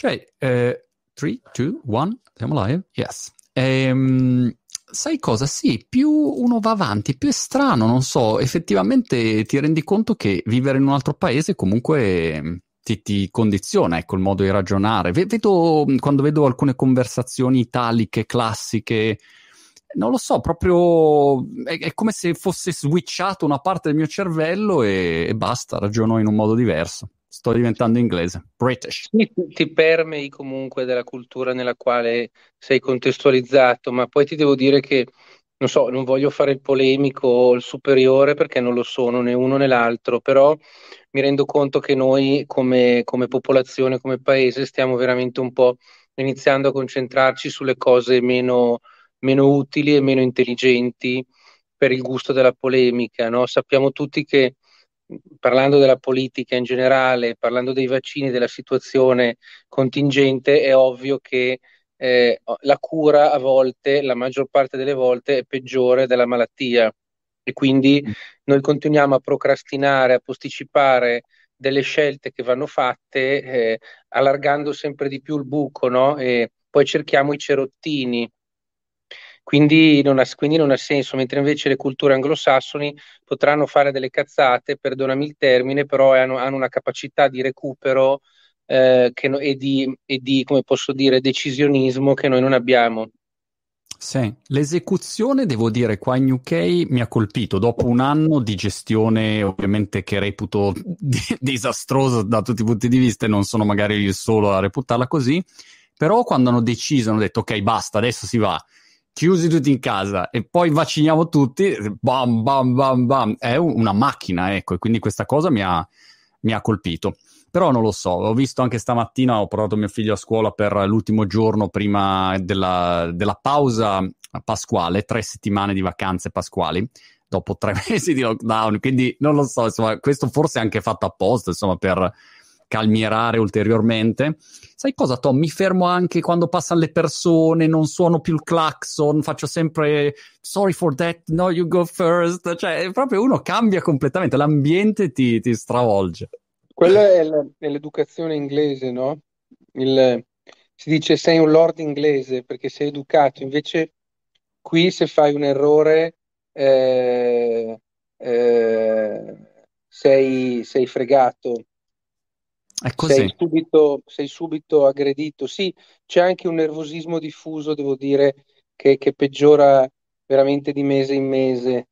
Ok, 3, 2, 1, siamo live? Yes. Ehm, sai cosa? Sì, più uno va avanti, più è strano, non so, effettivamente ti rendi conto che vivere in un altro paese comunque ti, ti condiziona, ecco, il modo di ragionare. Vedo, quando vedo alcune conversazioni italiche, classiche, non lo so, proprio è, è, come se fosse switchato una parte del mio cervello e, e basta, ragiono in un modo diverso. Sto diventando inglese, British. Ti, permei comunque della cultura nella quale sei contestualizzato, ma poi ti devo dire che, non so, non voglio fare il polemico o il superiore perché non lo sono né uno né l'altro, però mi rendo conto che noi come, come popolazione, come paese, stiamo veramente un po' iniziando a concentrarci sulle cose meno meno utili e meno intelligenti per il gusto della polemica. No? Sappiamo tutti che parlando della politica in generale, parlando dei vaccini, della situazione contingente, è ovvio che eh, la cura a volte, la maggior parte delle volte, è peggiore della malattia e quindi mm. noi continuiamo a procrastinare, a posticipare delle scelte che vanno fatte, eh, allargando sempre di più il buco, no? E poi cerchiamo i cerottini quindi non, ha, quindi non ha senso, mentre invece le culture anglosassoni potranno fare delle cazzate, perdonami il termine, però hanno, hanno una capacità di recupero eh, che, e, di, e di, come posso dire, decisionismo che noi non abbiamo. Sì, l'esecuzione devo dire qua in UK mi ha colpito dopo un anno di gestione ovviamente che reputo di- disastrosa da tutti i punti di vista e non sono magari il solo a reputarla così, però quando hanno deciso, hanno detto ok basta, adesso si va, chiusi tutti in casa e poi vacciniamo tutti, bam, bam, bam, bam, è una macchina, ecco, e quindi questa cosa mi ha, mi ha colpito. Però non lo so, ho visto anche stamattina, ho portato mio figlio a scuola per l'ultimo giorno prima della, della pausa pasquale, tre settimane di vacanze pasquali, dopo tre mesi di lockdown, quindi non lo so, insomma, questo forse è anche fatto apposta, insomma, per calmierare ulteriormente. Sai cosa, Tom? Mi fermo anche quando passano le persone, non suono più il clacson, faccio sempre sorry for that, no, you go first. Cioè, proprio uno cambia completamente, l'ambiente ti, ti stravolge. Quella è, la, è l'educazione inglese, no? Il, si dice sei un lord inglese perché sei educato, invece qui se fai un errore eh, eh, sei, sei fregato. È così. Sei subito, sei subito aggredito. Sì, c'è anche un nervosismo diffuso, devo dire, che, che peggiora veramente di mese in mese.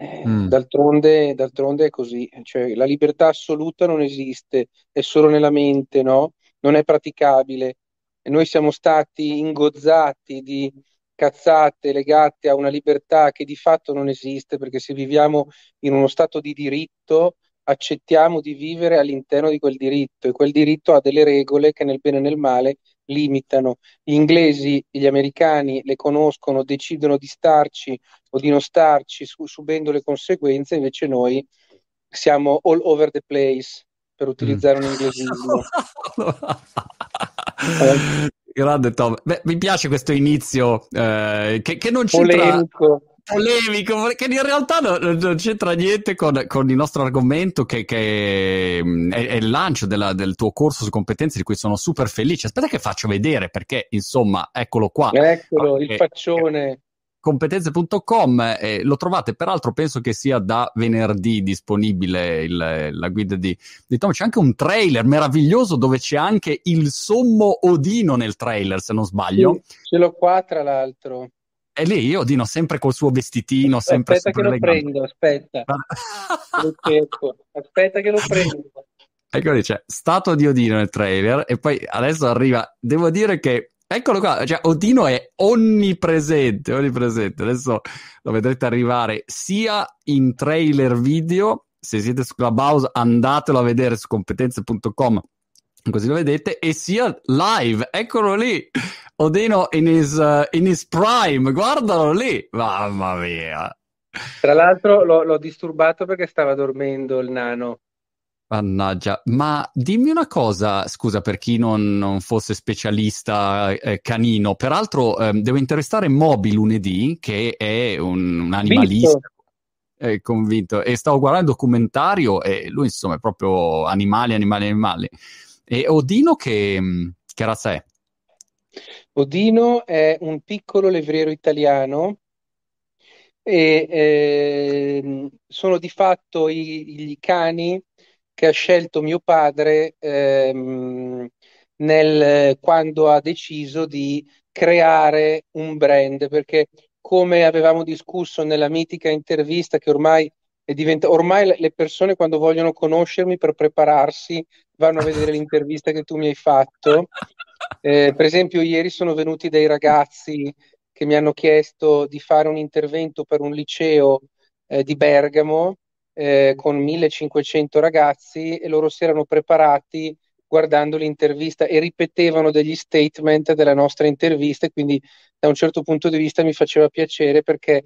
Eh, mm. d'altronde, d'altronde, è così, cioè, la libertà assoluta non esiste, è solo nella mente, no? Non è praticabile. E noi siamo stati ingozzati di cazzate legate a una libertà che di fatto non esiste, perché se viviamo in uno stato di diritto, accettiamo di vivere all'interno di quel diritto e quel diritto ha delle regole che nel bene e nel male limitano. Gli inglesi, gli americani le conoscono, decidono di starci o di non starci su- subendo le conseguenze, invece noi siamo all over the place, per utilizzare mm. un inglesismo. Grande Tom. Beh, mi piace questo inizio eh, che, che, non c'entra... Polemico polemico, che in realtà non, non c'entra niente con, con, il nostro argomento, che, che mm, è, è, il lancio della, del tuo corso su competenze di cui sono super felice. Aspetta che faccio vedere, perché insomma, eccolo qua. Eccolo, okay. il faccione competenze.com eh, lo trovate peraltro penso che sia da venerdì disponibile il, la guida di, di, Tom c'è anche un trailer meraviglioso dove c'è anche il sommo Odino nel trailer se non sbaglio sì, ce l'ho qua tra l'altro è lì Odino sempre col suo vestitino, sempre Aspetta che lo prendo, aspetta. aspetta che lo prendo. Ecco dice, stato di Odino nel trailer e poi adesso arriva, devo dire che Eccolo qua, cioè Odino è onnipresente, onnipresente. Adesso lo vedrete arrivare sia in trailer video, se siete su Clubhouse andatelo a vedere su competenze.com così lo vedete, e sia live, eccolo lì, Odino in his, uh, in his prime, guardalo lì, mamma mia. Tra l'altro l'ho, l'ho disturbato perché stava dormendo il nano. Mannaggia, ma dimmi una cosa, scusa per chi non, non fosse specialista eh, canino, peraltro eh, devo intervistare Moby lunedì, che è un, un animalista eh, convinto, e stavo guardando il documentario e lui insomma è proprio animali, animali, animali. E Odino che, Che razza è? Odino è un piccolo levriero italiano e eh, sono di fatto i, i, cani che ha scelto mio padre ehm, nel, quando ha deciso di creare un brand, perché come avevamo discusso nella mitica intervista che ormai è diventa, ormai le persone quando vogliono conoscermi per prepararsi vanno a vedere l'intervista che tu mi hai fatto. Eh, per esempio, ieri sono venuti dei ragazzi che mi hanno chiesto di fare un intervento per un liceo eh, di Bergamo eh, con 1500 ragazzi e loro si erano preparati guardando l'intervista e ripetevano degli statement della nostra intervista e quindi da un certo punto di vista mi faceva piacere perché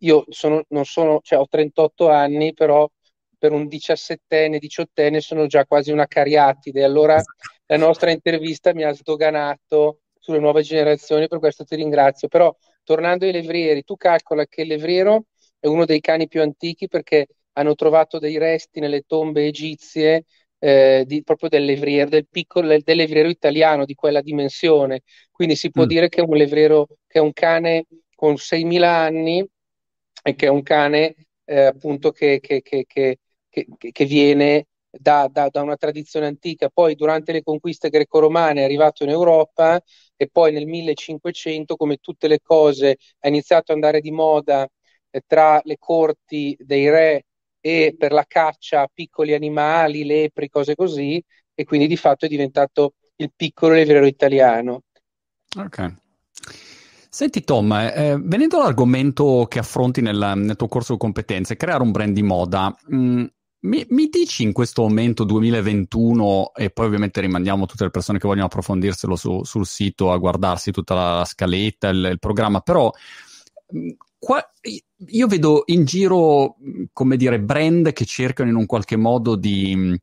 io sono, non sono, cioè ho 38 anni, però per un 17enne, 18enne sono già quasi una cariatide. Allora la nostra intervista mi ha sdoganato sulle nuove generazioni, per questo ti ringrazio. Però tornando ai levrieri, tu calcola che il levriero è uno dei cani più antichi perché hanno trovato dei resti nelle tombe egizie eh, di, proprio del levriero, del piccolo, del, levriero italiano di quella dimensione. Quindi si può mm. dire che è un levriero, che è un cane con 6.000 anni e che è un cane eh, appunto che, che, che, che viene da, da, da, una tradizione antica. Poi durante le conquiste greco-romane è arrivato in Europa e poi nel 1500, come tutte le cose, ha iniziato ad andare di moda eh, tra le corti dei re e per la caccia a piccoli animali, lepri, cose così, e quindi di fatto è diventato il piccolo levriero italiano. Ok. Senti Tom, eh, venendo all'argomento che affronti nel, nel, tuo corso di competenze, creare un brand di moda, mh, mm, mi, mi, dici in questo momento 2021, e poi ovviamente rimandiamo tutte le persone che vogliono approfondirselo su, sul sito a guardarsi tutta la, scaletta, il, il, programma, però mm, qua, io vedo in giro, come dire, brand che cercano in un qualche modo di,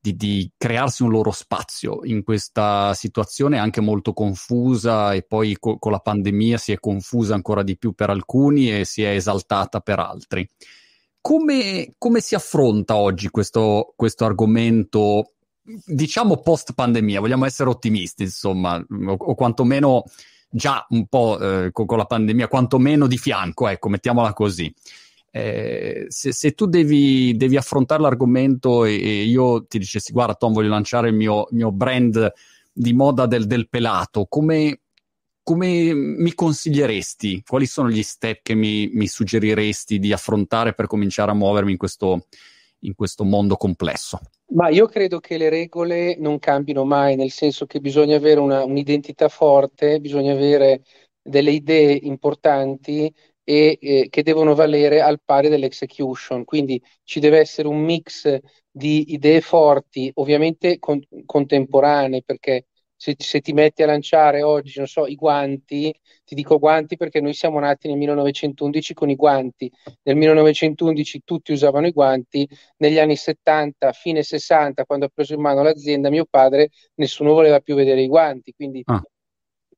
di, di, crearsi un loro spazio in questa situazione anche molto confusa e poi co- con la pandemia si è confusa ancora di più per alcuni e si è esaltata per altri. Come, come si affronta oggi questo, questo argomento, diciamo post pandemia? Vogliamo essere ottimisti, insomma, o, o quantomeno già un po' eh, con, con, la pandemia, quantomeno di fianco, ecco, mettiamola così. Eh, se, se, tu devi, devi, affrontare l'argomento e, e, io ti dicessi, guarda Tom, voglio lanciare il mio, mio brand di moda del, del pelato, come, come, mi consiglieresti? Quali sono gli step che mi, mi, suggeriresti di affrontare per cominciare a muovermi in questo, in questo mondo complesso? Ma io credo che le regole non cambino mai, nel senso che bisogna avere una, un'identità forte, bisogna avere delle idee importanti e eh, che devono valere al pari dell'execution. Quindi ci deve essere un mix di idee forti, ovviamente con, contemporanee, perché se, se, ti metti a lanciare oggi, non so, i guanti, ti dico guanti perché noi siamo nati nel 1911 con i guanti. Nel 1911 tutti usavano i guanti, negli anni 70, fine 60, quando ha preso in mano l'azienda, mio padre, nessuno voleva più vedere i guanti. Quindi ah.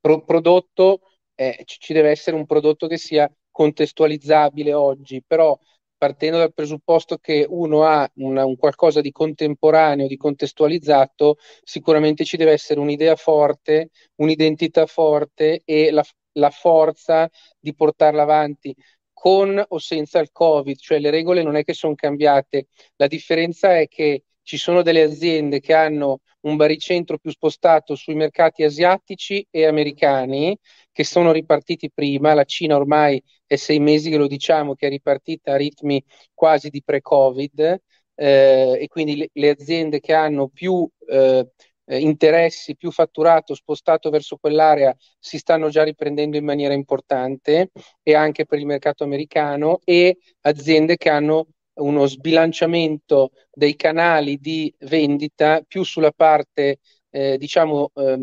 pro- prodotto, eh, ci deve essere un prodotto che sia contestualizzabile oggi, però partendo dal presupposto che uno ha una, un qualcosa di contemporaneo, di contestualizzato, sicuramente ci deve essere un'idea forte, un'identità forte e la, la forza di portarla avanti con o senza il Covid, cioè le regole non è che sono cambiate, la differenza è che ci sono delle aziende che hanno un baricentro più spostato sui mercati asiatici e americani che sono ripartiti prima, la Cina ormai è sei mesi che lo diciamo che è ripartita a ritmi quasi di pre-Covid eh, e quindi le, le, aziende che hanno più eh, interessi, più fatturato spostato verso quell'area si stanno già riprendendo in maniera importante e anche per il mercato americano e aziende che hanno uno sbilanciamento dei canali di vendita più sulla parte eh, diciamo eh,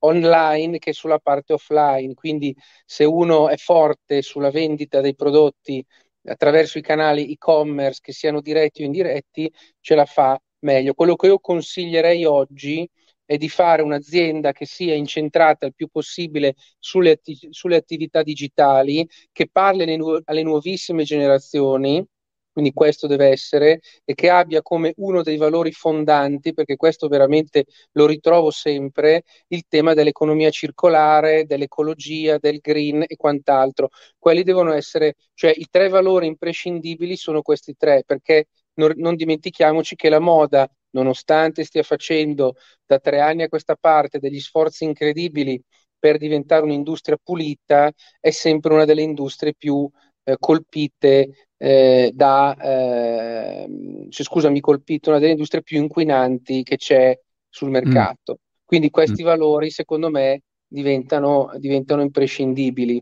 online che sulla parte offline. Quindi se uno è forte sulla vendita dei prodotti attraverso i canali e-commerce che siano diretti o indiretti, ce la fa meglio. Quello che io consiglierei oggi è di fare un'azienda che sia incentrata il più possibile sulle, atti- sulle attività digitali, che parli alle, nu- alle nuovissime generazioni quindi questo deve essere, e che abbia come uno dei valori fondanti, perché questo veramente lo ritrovo sempre, il tema dell'economia circolare, dell'ecologia, del green e quant'altro. Quelli devono essere, cioè i tre valori imprescindibili sono questi tre, perché non, non dimentichiamoci che la moda, nonostante stia facendo da tre anni a questa parte degli sforzi incredibili per diventare un'industria pulita, è sempre una delle industrie più eh, colpite eh, da, eh, cioè, scusami, colpito una delle industrie più inquinanti che c'è sul mm. mercato. Mm. Quindi questi mm. valori, secondo me, diventano, diventano, imprescindibili.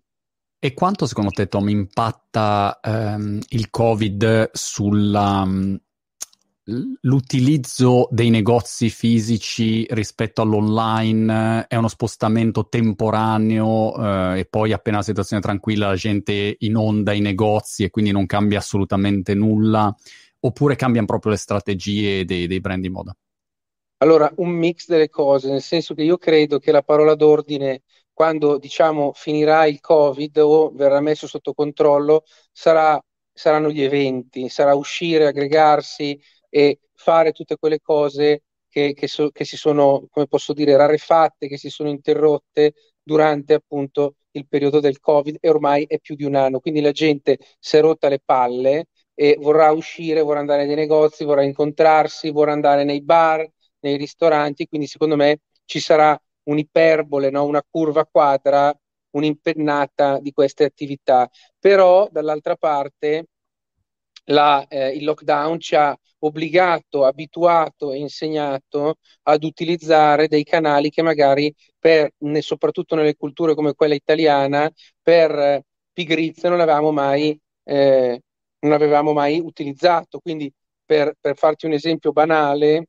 E quanto secondo te, Tom, impatta ehm, il Covid sulla, l'utilizzo dei negozi fisici rispetto all'online è uno spostamento temporaneo eh, e poi appena la situazione è tranquilla la gente inonda i negozi e quindi non cambia assolutamente nulla oppure cambiano proprio le strategie dei, dei brand di moda? Allora, un mix delle cose, nel senso che io credo che la parola d'ordine quando diciamo finirà il Covid o verrà messo sotto controllo sarà, saranno gli eventi, sarà uscire, aggregarsi, e fare tutte quelle cose che, che, so, che si sono, come posso dire, rarefatte, che si sono interrotte durante appunto il periodo del Covid e ormai è più di un anno. Quindi la gente si è rotta le palle e vorrà uscire, vorrà andare nei negozi, vorrà incontrarsi, vorrà andare nei bar, nei ristoranti. Quindi secondo me ci sarà un'iperbole, no? una curva quadra, un'impennata di queste attività. Però dall'altra parte la, eh, il lockdown ci ha obbligato, abituato e insegnato ad utilizzare dei canali che magari, per, soprattutto nelle culture come quella italiana, per eh, pigrizia non avevamo mai, eh, non avevamo mai utilizzato. Quindi, per, per, farti un esempio banale,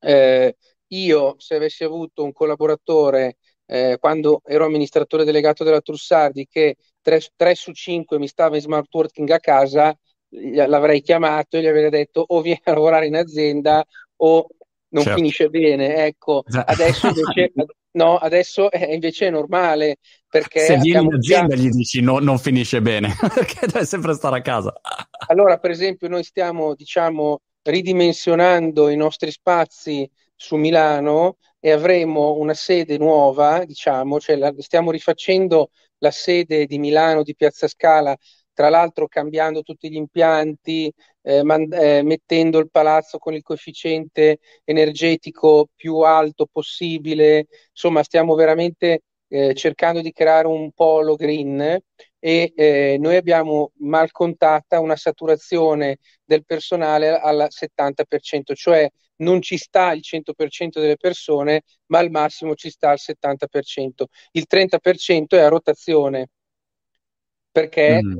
eh, io se avessi avuto un collaboratore eh, quando ero amministratore delegato della Trussardi che 3, su 5 mi stava in smart working a casa, l'avrei chiamato e gli avrei detto o vieni a lavorare in azienda o non certo. finisce bene. Ecco, adesso invece, no, adesso è, invece è normale perché... Se vieni in azienda già... gli dici no, non finisce bene, perché deve sempre stare a casa. allora, per esempio, noi stiamo, diciamo, ridimensionando i nostri spazi su Milano e avremo una sede nuova, diciamo, cioè la, stiamo rifacendo la sede di Milano di Piazza Scala tra l'altro cambiando tutti gli impianti, eh, man- eh, mettendo il palazzo con il coefficiente energetico più alto possibile, insomma stiamo veramente eh, cercando di creare un polo green e eh, noi abbiamo mal contata una saturazione del personale al 70%, cioè non ci sta il 100% delle persone, ma al massimo ci sta il 70%. Il 30% è a rotazione perché mm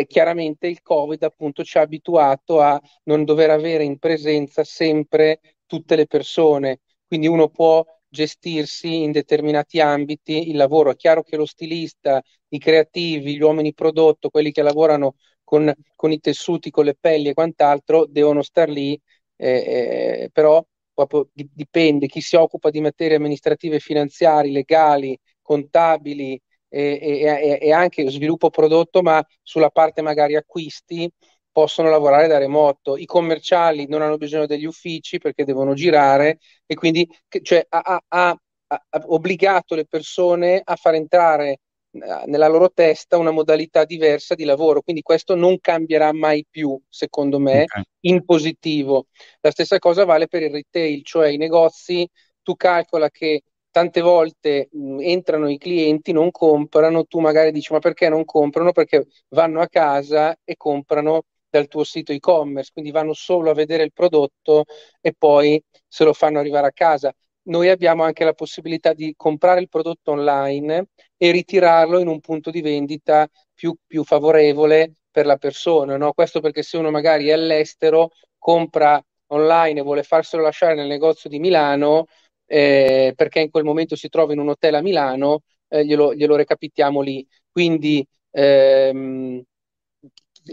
e chiaramente il Covid appunto ci ha abituato a non dover avere in presenza sempre tutte le persone, quindi uno può gestirsi in determinati ambiti il lavoro. È chiaro che lo stilista, i creativi, gli uomini prodotto, quelli che lavorano con, con i tessuti, con le pelli e quant'altro, devono star lì, eh, eh, però dipende chi si occupa di materie amministrative, finanziarie, legali, contabili, e, e, e anche sviluppo prodotto, ma sulla parte magari acquisti possono lavorare da remoto. I commerciali non hanno bisogno degli uffici perché devono girare e quindi cioè, ha, ha, ha, obbligato le persone a far entrare eh, nella loro testa una modalità diversa di lavoro. Quindi questo non cambierà mai più, secondo me, okay. in positivo. La stessa cosa vale per il retail, cioè i negozi. Tu calcola che tante volte mh, entrano i clienti, non comprano, tu magari dici ma perché non comprano? Perché vanno a casa e comprano dal tuo sito e-commerce, quindi vanno solo a vedere il prodotto e poi se lo fanno arrivare a casa. Noi abbiamo anche la possibilità di comprare il prodotto online e ritirarlo in un punto di vendita più, più favorevole per la persona. No? Questo perché se uno magari è all'estero, compra online e vuole farselo lasciare nel negozio di Milano, eh, perché in quel momento si trova in un hotel a Milano, eh, glielo, glielo, recapitiamo lì. Quindi ehm,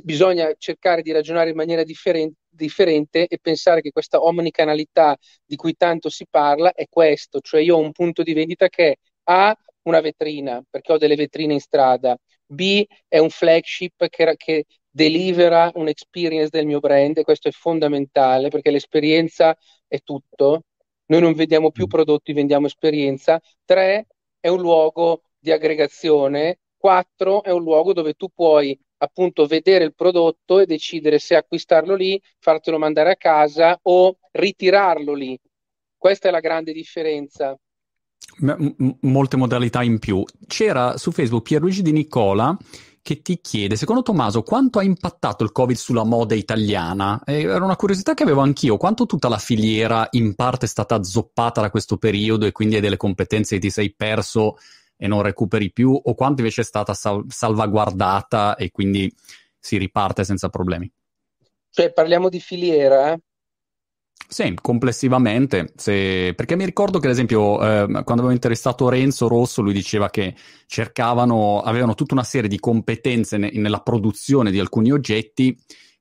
bisogna cercare di ragionare in maniera differente, differente e pensare che questa omnicanalità di cui tanto si parla è questo, cioè io ho un punto di vendita che ha una vetrina, perché ho delle vetrine in strada, B è un flagship che, che delivera un'experience del mio brand e questo è fondamentale perché l'esperienza è tutto. Noi non vendiamo più mm. prodotti, vendiamo esperienza. Tre, è un luogo di aggregazione. Quattro, è un luogo dove tu puoi appunto vedere il prodotto e decidere se acquistarlo lì, fartelo mandare a casa o ritirarlo lì. Questa è la grande differenza. M- molte modalità in più. C'era su Facebook Pierluigi Di Nicola che ti chiede, secondo Tommaso, quanto ha impattato il Covid sulla moda italiana? Eh, era una curiosità che avevo anch'io, quanto tutta la filiera in parte è stata azzoppata da questo periodo e quindi hai delle competenze che ti sei perso e non recuperi più, o quanto invece è stata sal- salvaguardata e quindi si riparte senza problemi? Cioè, parliamo di filiera? Sì, complessivamente, se... perché mi ricordo che ad esempio eh, quando avevo intervistato Renzo Rosso lui diceva che cercavano, avevano tutta una serie di competenze ne- nella produzione di alcuni oggetti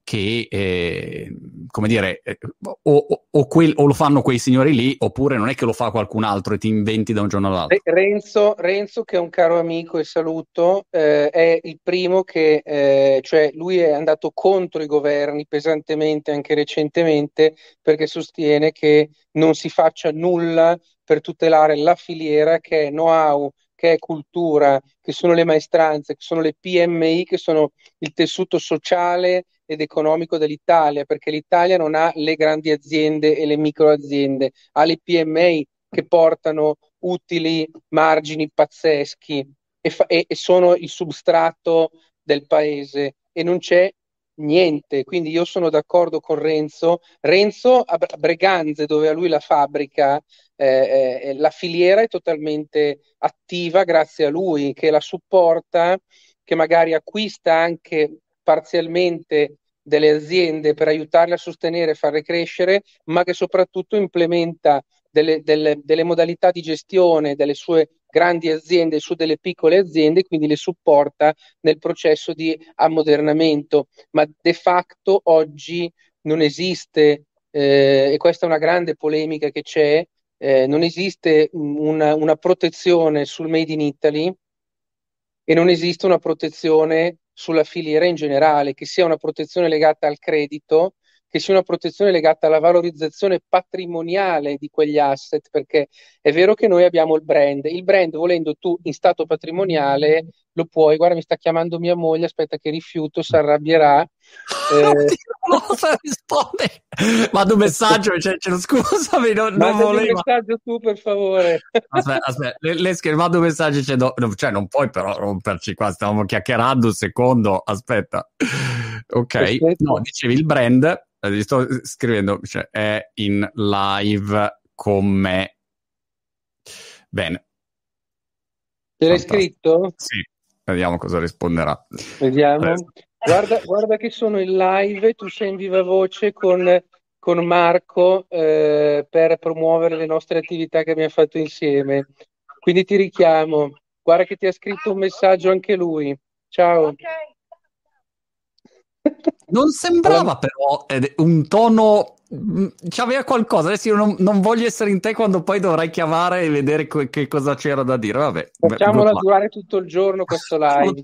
che, eh, come dire, eh, o, o, quel, o, lo fanno quei signori lì, oppure non è che lo fa qualcun altro e ti inventi da un giorno all'altro. Renzo, Renzo che è un caro amico e saluto, eh, è il primo che, eh, cioè lui è andato contro i governi pesantemente anche recentemente perché sostiene che non si faccia nulla per tutelare la filiera che è know-how che è cultura, che sono le maestranze, che sono le PMI, che sono il tessuto sociale ed economico dell'Italia, perché l'Italia non ha le grandi aziende e le micro aziende, ha le PMI che portano utili margini pazzeschi e, fa- e, sono il substrato del paese e non c'è niente. Quindi io sono d'accordo con Renzo. Renzo a Breganze, dove ha lui la fabbrica, eh, eh, la filiera è totalmente attiva grazie a lui, che la supporta, che magari acquista anche parzialmente delle aziende per aiutarle a sostenere e farle crescere, ma che soprattutto implementa delle, delle, delle modalità di gestione delle sue grandi aziende su delle piccole aziende, quindi le supporta nel processo di ammodernamento. Ma de facto oggi non esiste, eh, e questa è una grande polemica che c'è, eh, non esiste una, una protezione sul Made in Italy e non esiste una protezione sulla filiera in generale, che sia una protezione legata al credito, che sia una protezione legata alla valorizzazione patrimoniale di quegli asset, perché è vero che noi abbiamo il brand, il brand volendo tu in stato patrimoniale lo puoi, guarda mi sta chiamando mia moglie, aspetta che rifiuto, si arrabbierà. Eh... non so risponde, mando un messaggio, cioè, cioè, scusami, non, non volevo. un messaggio tu per favore. Aspetta, aspetta, le, le scrivo, mando un messaggio, cioè, no, cioè non puoi però romperci qua, stavamo chiacchierando un secondo, aspetta. Ok, Aspetta. no, dicevi il brand, gli sto scrivendo, cioè, è in live con me. Bene. Te l'hai scritto? Sì, vediamo cosa risponderà. Vediamo. Guarda, guarda, che sono in live, tu sei in viva voce con, con Marco eh, per promuovere le nostre attività che abbiamo fatto insieme. Quindi ti richiamo. Guarda che ti ha scritto un messaggio anche lui. Ciao. Okay. Non sembrava però un tono, mm, c'aveva qualcosa, adesso io non, non, voglio essere in te quando poi dovrai chiamare e vedere que- che cosa c'era da dire, vabbè. Facciamola durare tutto il giorno questo live,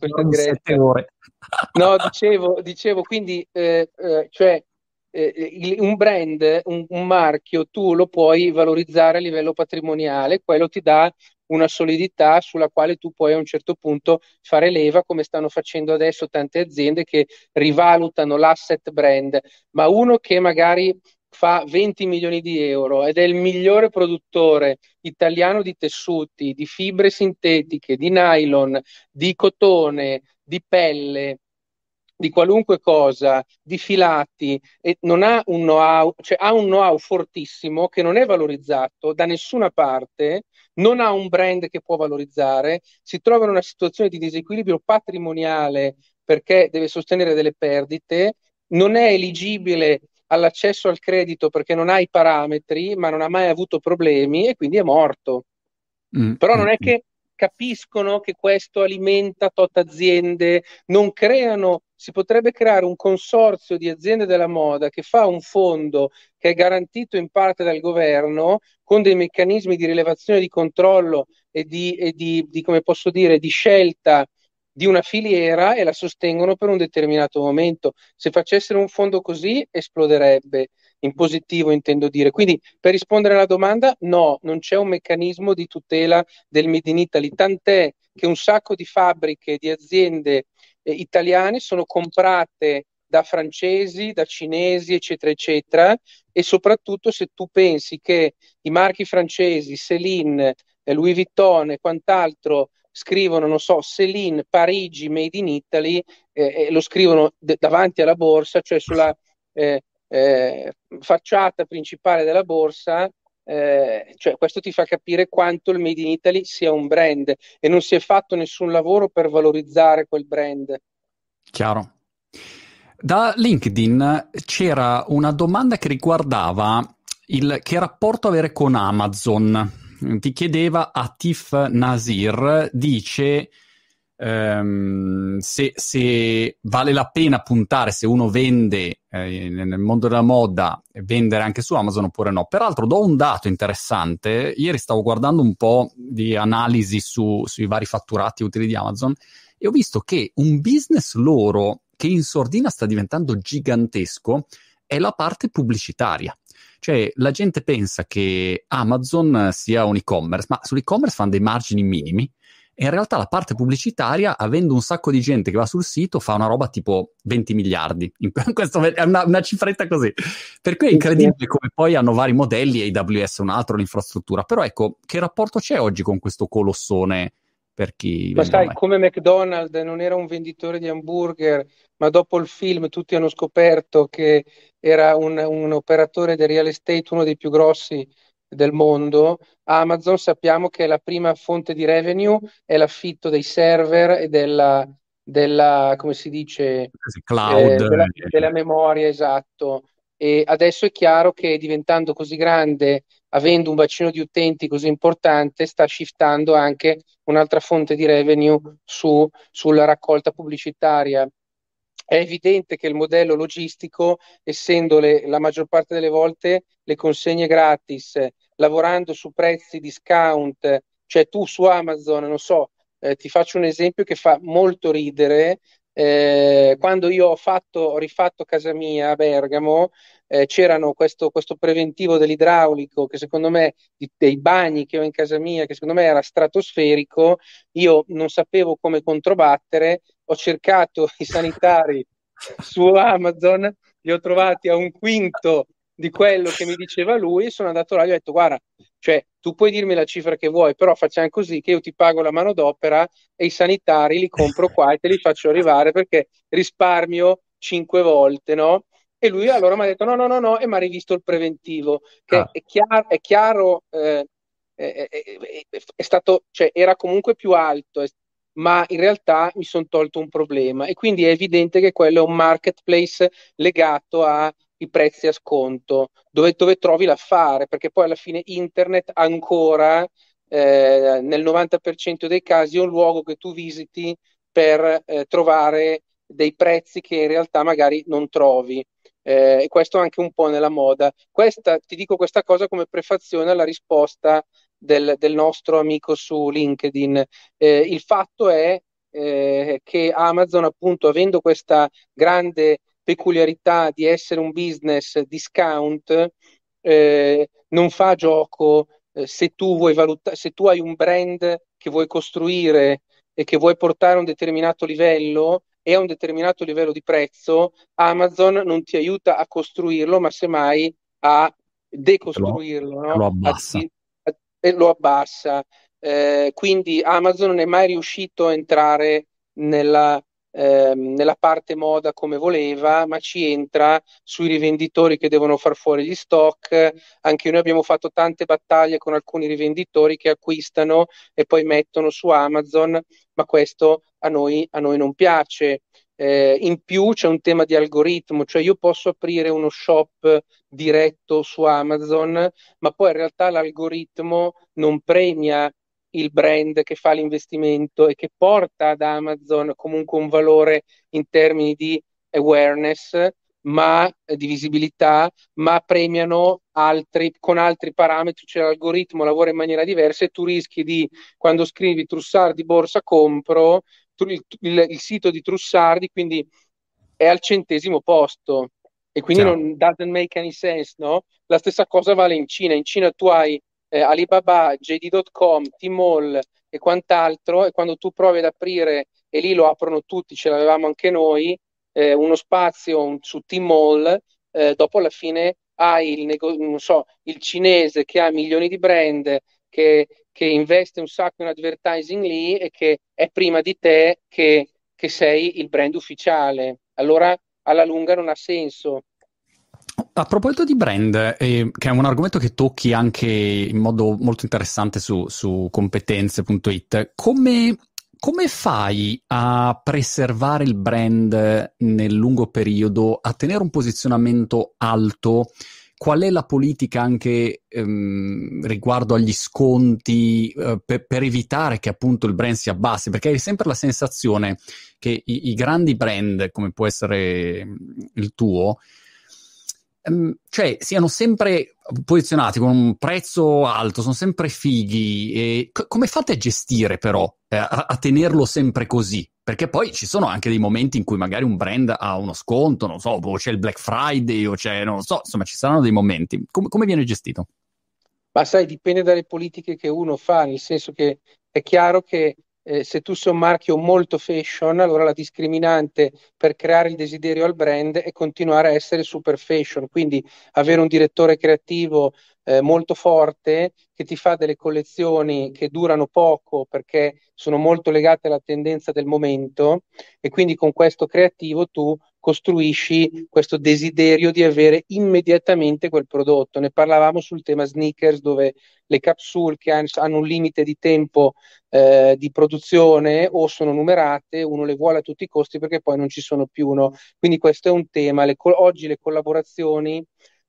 no, dicevo, dicevo quindi, eh, eh, cioè, eh, il, un brand, un, un marchio, tu lo puoi valorizzare a livello patrimoniale, quello ti dà una solidità sulla quale tu puoi a un certo punto fare leva, come stanno facendo adesso tante aziende che rivalutano l'asset brand, ma uno che magari fa 20 milioni di euro ed è il migliore produttore italiano di tessuti, di fibre sintetiche, di nylon, di cotone, di pelle, di qualunque cosa, di filati, e non ha un know-how, cioè ha un know-how fortissimo che non è valorizzato da nessuna parte, non ha un brand che può valorizzare, si trova in una situazione di disequilibrio patrimoniale perché deve sostenere delle perdite, non è eligibile all'accesso al credito perché non ha i parametri, ma non ha mai avuto problemi e quindi è morto. Mm, Però non è mm, che capiscono che questo alimenta tot aziende, non creano, si potrebbe creare un consorzio di aziende della moda che fa un fondo che è garantito in parte dal governo con dei meccanismi di rilevazione di controllo e di, e di, di come posso dire, di scelta di una filiera e la sostengono per un determinato momento. Se facessero un fondo così esploderebbe in positivo intendo dire. Quindi per rispondere alla domanda, no, non c'è un meccanismo di tutela del Made in Italy, tant'è che un sacco di fabbriche, di aziende eh, italiane sono comprate da francesi, da cinesi, eccetera, eccetera, e soprattutto se tu pensi che i marchi francesi, Céline, eh, Louis Vuitton e quant'altro scrivono, non so, Céline, Parigi, Made in Italy, eh, e lo scrivono d- davanti alla borsa, cioè sulla eh, eh, facciata principale della borsa, eh, cioè questo ti fa capire quanto il Made in Italy sia un brand e non si è fatto nessun lavoro per valorizzare quel brand. Chiaro. Da LinkedIn c'era una domanda che riguardava il che rapporto avere con Amazon. Ti chiedeva Atif Nasir, dice ehm, se, se, vale la pena puntare se uno vende eh, nel mondo della moda vendere anche su Amazon oppure no. Peraltro do un dato interessante, ieri stavo guardando un po' di analisi su, sui vari fatturati utili di Amazon e ho visto che un business loro che in sordina sta diventando gigantesco è la parte pubblicitaria. Cioè, la gente pensa che Amazon sia un e-commerce, ma sull'e-commerce fanno dei margini minimi e in realtà la parte pubblicitaria, avendo un sacco di gente che va sul sito, fa una roba tipo 20 miliardi. Questo è una, una cifretta così. Per cui è incredibile come poi hanno vari modelli, AWS un altro, l'infrastruttura. Però ecco, che rapporto c'è oggi con questo colossone per chi... Ma sai, mai? come McDonald's non era un venditore di hamburger, ma dopo il film tutti hanno scoperto che era un, un operatore del real estate, uno dei più grossi del mondo, Amazon sappiamo che la prima fonte di revenue è l'affitto dei server e della, della come si dice, cloud, eh, della, della, memoria, esatto. E adesso è chiaro che diventando così grande, avendo un bacino di utenti così importante, sta shiftando anche un'altra fonte di revenue su, sulla raccolta pubblicitaria. È evidente che il modello logistico, essendo le, la maggior parte delle volte le consegne gratis, lavorando su prezzi discount, cioè tu su Amazon, non so, eh, ti faccio un esempio che fa molto ridere. Eh, quando io ho, fatto, ho rifatto casa mia a Bergamo, eh, c'erano questo, questo, preventivo dell'idraulico che secondo me, di, dei bagni che ho in casa mia, che secondo me era stratosferico, io non sapevo come controbattere, ho cercato i sanitari su Amazon, li ho trovati a un quinto di quello che mi diceva lui e sono andato là e gli ho detto guarda, cioè tu puoi dirmi la cifra che vuoi, però facciamo così che io ti pago la manodopera e i sanitari li compro qua e te li faccio arrivare perché risparmio cinque volte, no? E lui allora mi ha detto no, no, no, no, e mi ha rivisto il preventivo, che ah. è, chiaro, è chiaro eh, è, è, è, stato, cioè era comunque più alto, ma in realtà mi sono tolto un problema e quindi è evidente che quello è un marketplace legato ai prezzi a sconto, dove, dove trovi l'affare, perché poi alla fine internet ancora eh, nel 90% dei casi è un luogo che tu visiti per eh, trovare dei prezzi che in realtà magari non trovi. Eh, questo anche un po' nella moda. Questa, ti dico questa cosa come prefazione alla risposta del, del nostro amico su LinkedIn. Eh, il fatto è eh, che Amazon, appunto, avendo questa grande peculiarità di essere un business discount, eh, non fa gioco eh, se tu vuoi valutare, se tu hai un brand che vuoi costruire e che vuoi portare a un determinato livello e a un determinato livello di prezzo, Amazon non ti aiuta a costruirlo, ma semmai a decostruirlo, lo, no? lo abbassa. A, e lo abbassa. Eh, quindi Amazon non è mai riuscito a entrare nella, eh, nella parte moda come voleva, ma ci entra sui rivenditori che devono far fuori gli stock. Anche noi abbiamo fatto tante battaglie con alcuni rivenditori che acquistano e poi mettono su Amazon, ma questo a noi, a noi non piace. Eh, in più c'è un tema di algoritmo, cioè io posso aprire uno shop diretto su Amazon, ma poi in realtà l'algoritmo non premia il brand che fa l'investimento e che porta ad Amazon comunque un valore in termini di awareness, ma eh, di visibilità, ma premiano altri con altri parametri, cioè l'algoritmo lavora in maniera diversa e tu rischi di quando scrivi Trussard di borsa compro il, il, il, sito di Trussardi, quindi è al centesimo posto e quindi Ciao. non doesn't make any sense, no? La stessa cosa vale in Cina. In Cina tu hai eh, Alibaba, JD.com, Tmall e quant'altro e quando tu provi ad aprire e lì lo aprono tutti, ce l'avevamo anche noi, eh, uno spazio un, su Tmall, eh, dopo alla fine hai il, nego- so, il cinese che ha milioni di brand, che, che, investe un sacco in advertising lì e che è prima di te che, che sei il brand ufficiale. Allora alla lunga non ha senso. A proposito di brand, eh, che è un argomento che tocchi anche in modo molto interessante su, su competenze.it, come, come fai a preservare il brand nel lungo periodo, a tenere un posizionamento alto? Qual è la politica anche ehm, riguardo agli sconti eh, per, per, evitare che appunto il brand si abbassi? Perché hai sempre la sensazione che i, i grandi brand, come può essere il tuo, cioè siano sempre posizionati con un prezzo alto, sono sempre fighi. C- come fate a gestire però, eh, a-, a, tenerlo sempre così? Perché poi ci sono anche dei momenti in cui magari un brand ha uno sconto, non so, o c'è il Black Friday, o c'è, non so, insomma ci saranno dei momenti. Com- come viene gestito? Ma sai, dipende dalle politiche che uno fa, nel senso che è chiaro che eh, se tu sei un marchio molto fashion, allora la discriminante per creare il desiderio al brand è continuare a essere super fashion, quindi avere un direttore creativo eh, molto forte che ti fa delle collezioni che durano poco perché sono molto legate alla tendenza del momento e quindi con questo creativo tu costruisci questo desiderio di avere immediatamente quel prodotto. Ne parlavamo sul tema sneakers dove le capsule che hanno un limite di tempo eh, di produzione o sono numerate, uno le vuole a tutti i costi perché poi non ci sono più. No? Quindi questo è un tema. Le co- oggi le collaborazioni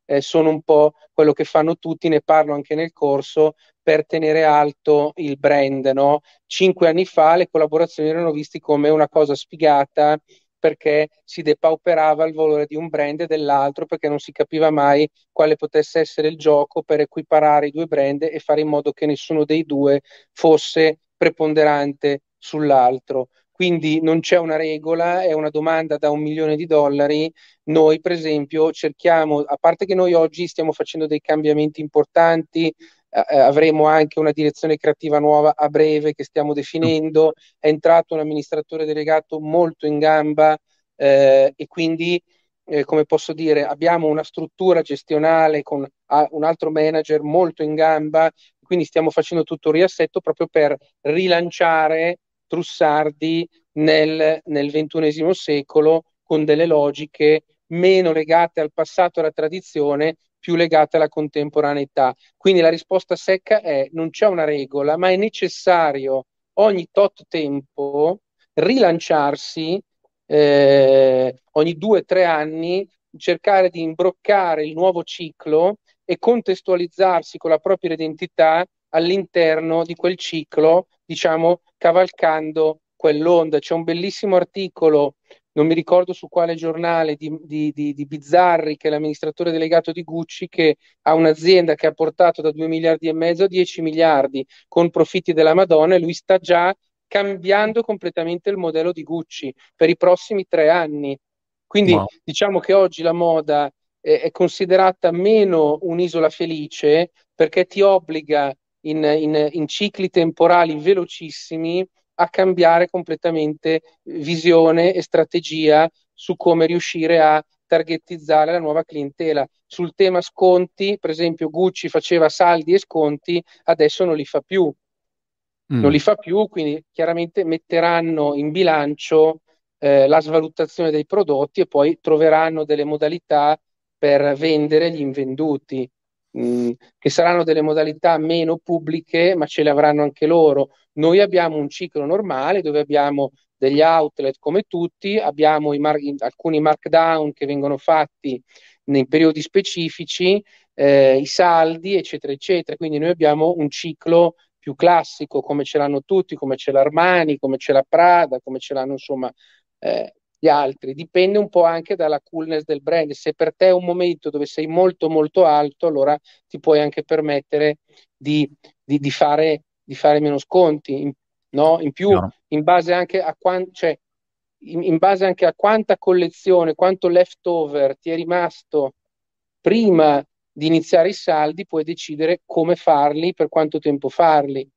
eh, sono un po' quello che fanno tutti, ne parlo anche nel corso, per tenere alto il brand. No? Cinque anni fa le collaborazioni erano viste come una cosa sfigata perché si depauperava il valore di un brand e dell'altro perché non si capiva mai quale potesse essere il gioco per equiparare i due brand e fare in modo che nessuno dei due fosse preponderante sull'altro. Quindi non c'è una regola, è una domanda da un milione di dollari. Noi, per esempio, cerchiamo, a parte che noi oggi stiamo facendo dei cambiamenti importanti, eh, avremo anche una direzione creativa nuova a breve che stiamo definendo, è entrato un amministratore delegato molto in gamba eh, e quindi, eh, come posso dire, abbiamo una struttura gestionale con a, un altro manager molto in gamba, quindi stiamo facendo tutto il riassetto proprio per rilanciare Trussardi nel, nel XXI secolo con delle logiche meno legate al passato e alla tradizione più legate alla contemporaneità. Quindi la risposta secca è non c'è una regola, ma è necessario ogni tot tempo rilanciarsi eh, ogni due o tre anni, cercare di imbroccare il nuovo ciclo e contestualizzarsi con la propria identità all'interno di quel ciclo, diciamo, cavalcando quell'onda. C'è un bellissimo articolo non mi ricordo su quale giornale di, di, di, di, Bizzarri, che è l'amministratore delegato di Gucci, che ha un'azienda che ha portato da 2 miliardi e mezzo a 10 miliardi con profitti della Madonna e lui sta già cambiando completamente il modello di Gucci per i prossimi tre anni. Quindi wow. diciamo che oggi la moda è, è, considerata meno un'isola felice perché ti obbliga in, in, in cicli temporali velocissimi a cambiare completamente visione e strategia su come riuscire a targetizzare la nuova clientela. Sul tema sconti, per esempio, Gucci faceva saldi e sconti, adesso non li fa più. Mm. Non li fa più, quindi chiaramente metteranno in bilancio eh, la svalutazione dei prodotti e poi troveranno delle modalità per vendere gli invenduti. Mm, che saranno delle modalità meno pubbliche, ma ce le avranno anche loro. Noi abbiamo un ciclo normale dove abbiamo degli outlet come tutti, abbiamo mar- alcuni markdown che vengono fatti nei periodi specifici, eh, i saldi, eccetera, eccetera. Quindi noi abbiamo un ciclo più classico, come ce l'hanno tutti, come ce l'Armani, come ce l'ha Prada, come ce l'hanno insomma eh, gli altri, dipende un po' anche dalla coolness del brand. Se per te è un momento dove sei molto molto alto, allora ti puoi anche permettere di, di, di, fare, di fare, meno sconti. In, no? In più, Chiaro. in base anche a, quan- cioè, in, in base anche a quanta collezione, quanto leftover ti è rimasto prima di iniziare i saldi, puoi decidere come farli, per quanto tempo farli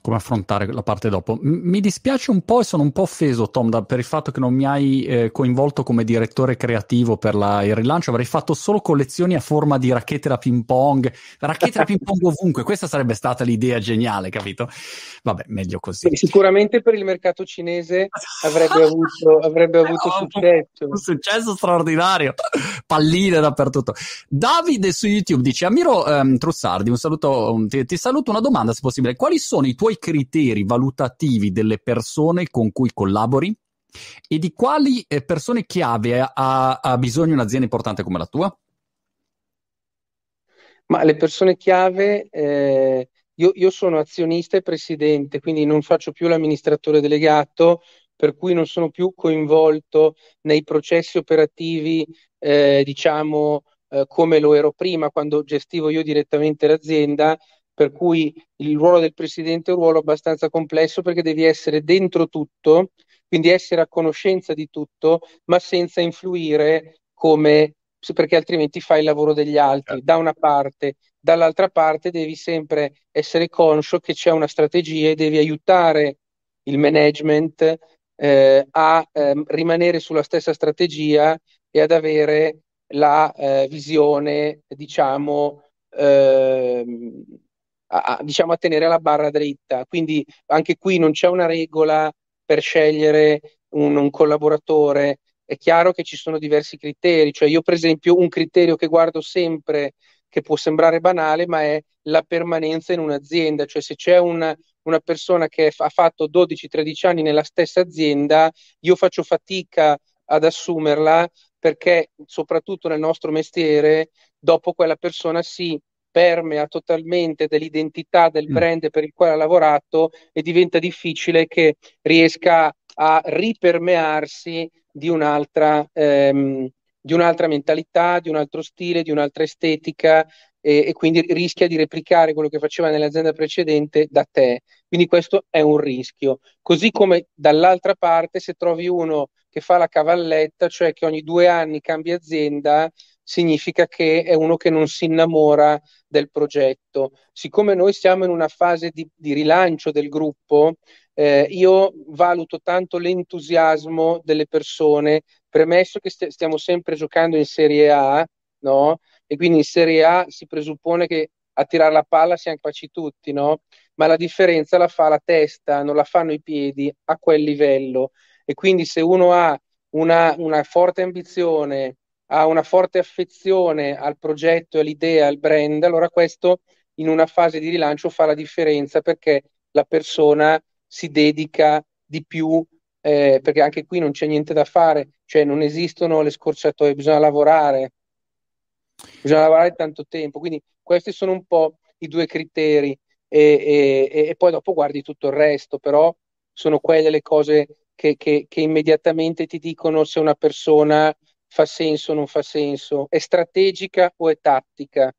come affrontare la parte dopo. M- mi dispiace un po' e sono un po' offeso, Tom, da, per il fatto che non mi hai eh, coinvolto come direttore creativo per la, il rilancio. Avrei fatto solo collezioni a forma di racchette da ping pong, racchette da ping pong ovunque. Questa sarebbe stata l'idea geniale, capito? Vabbè, meglio così. Sicuramente per il mercato cinese avrebbe avuto, avrebbe avuto no, successo. Un successo straordinario. Palline dappertutto. Davide su YouTube dice: Amiro um, Trussardi, un saluto, ti, ti saluto. Una domanda, se possibile. Quali sono i tuoi criteri valutativi delle persone con cui collabori e di quali eh, persone chiave ha, ha bisogno un'azienda importante come la tua? Ma le persone chiave, eh, io, io, sono azionista e presidente, quindi non faccio più l'amministratore delegato, per cui non sono più coinvolto nei processi operativi, eh, diciamo, eh, come lo ero prima quando gestivo io direttamente l'azienda, per cui il ruolo del presidente è un ruolo abbastanza complesso perché devi essere dentro tutto, quindi essere a conoscenza di tutto, ma senza influire come perché altrimenti fai il lavoro degli altri, certo. da una parte, dall'altra parte devi sempre essere conscio che c'è una strategia e devi aiutare il management eh, a eh, rimanere sulla stessa strategia e ad avere la eh, visione, diciamo, ehm, a, diciamo, a tenere la barra dritta. Quindi anche qui non c'è una regola per scegliere un, un collaboratore. È chiaro che ci sono diversi criteri, cioè io per esempio un criterio che guardo sempre che può sembrare banale, ma è la permanenza in un'azienda, cioè se c'è una, una persona che ha fatto 12-13 anni nella stessa azienda, io faccio fatica ad assumerla perché soprattutto nel nostro mestiere, dopo quella persona si permea totalmente dell'identità del mm. brand per il quale ha lavorato e diventa difficile che riesca a ripermearsi di un'altra, ehm, di un'altra mentalità, di un altro stile, di un'altra estetica e, e, quindi rischia di replicare quello che faceva nell'azienda precedente da te. Quindi questo è un rischio. Così come dall'altra parte se trovi uno che fa la cavalletta, cioè che ogni due anni cambia azienda, significa che è uno che non si innamora del progetto. Siccome noi siamo in una fase di, di rilancio del gruppo, eh, io valuto tanto l'entusiasmo delle persone, premesso che st- stiamo sempre giocando in Serie A, no? E quindi in Serie A si presuppone che a tirare la palla siamo capaci tutti, no? Ma la differenza la fa la testa, non la fanno i piedi a quel livello. E quindi se uno ha una, una forte ambizione, ha una forte affezione al progetto, all'idea, al brand, allora questo in una fase di rilancio fa la differenza perché la persona si dedica di più, eh, perché anche qui non c'è niente da fare, cioè non esistono le scorciatoie, bisogna lavorare, bisogna lavorare tanto tempo, quindi questi sono un po' i due criteri. E, e, e poi dopo guardi tutto il resto, però sono quelle le cose che, che, che immediatamente ti dicono se una persona fa senso o non fa senso, è strategica o è tattica.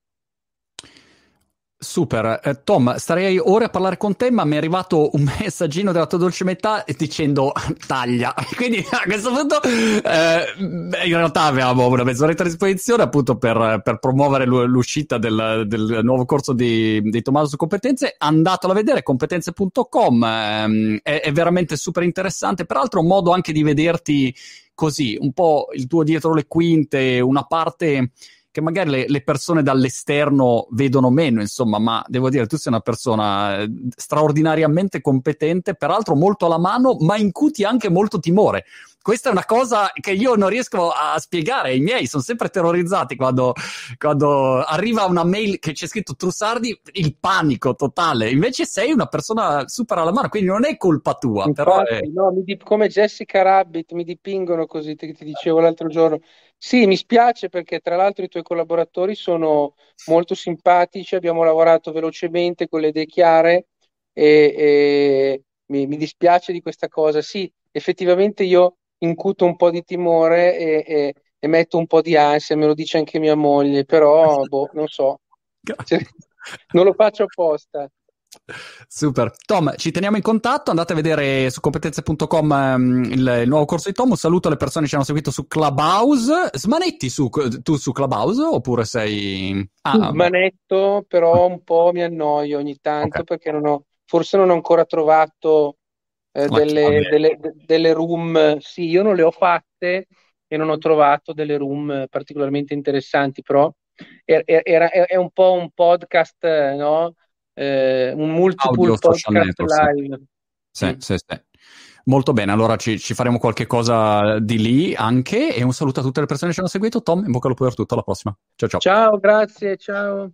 Super, eh, Tom, starei ora a parlare con te, ma mi è arrivato un messaggino della tua dolce metà dicendo taglia. Quindi a questo punto, eh, in realtà avevamo una mezz'oretta a disposizione appunto per, per promuovere l'uscita del, del, nuovo corso di, di Tommaso su competenze. Andatelo a vedere, competenze.com, ehm, è, è veramente super interessante. Peraltro, un modo anche di vederti così, un po' il tuo dietro le quinte, una parte che magari le, le, persone dall'esterno vedono meno, insomma, ma devo dire, tu sei una persona eh, straordinariamente competente, peraltro molto alla mano, ma incuti anche molto timore. Questa è una cosa che io non riesco a spiegare. I miei sono sempre terrorizzati quando, quando arriva una mail che c'è scritto Trussardi, il panico totale. Invece sei una persona super alla mano, quindi non è colpa tua. Infatti, però è... no, dip- come Jessica Rabbit mi dipingono così, ti, ti dicevo l'altro giorno. Sì, mi spiace perché tra l'altro i tuoi collaboratori sono molto simpatici, abbiamo lavorato velocemente con le idee chiare e, e mi, mi, dispiace di questa cosa. Sì, effettivamente io incuto un po' di timore e, e, e, metto un po' di ansia, me lo dice anche mia moglie, però boh, non so, cioè, non lo faccio apposta. Super. Tom, ci teniamo in contatto, andate a vedere su competenze.com um, il, il, nuovo corso di Tom. Un saluto alle persone che ci hanno seguito su Clubhouse. Smanetti su, tu su Clubhouse oppure sei... Ah, Smanetto, però un po' mi annoio ogni tanto okay. perché non ho, forse non ho ancora trovato eh, delle, delle, delle room. Sì, io non le ho fatte e non ho trovato delle room particolarmente interessanti, però era, era, è un po' un podcast, no? eh, un multiple Audio podcast live. Sì, mm. sì, sì. Molto bene, allora ci, ci, faremo qualche cosa di lì anche e un saluto a tutte le persone che ci hanno seguito. Tom, in bocca al lupo per tutto, alla prossima. Ciao ciao. Ciao, grazie, ciao.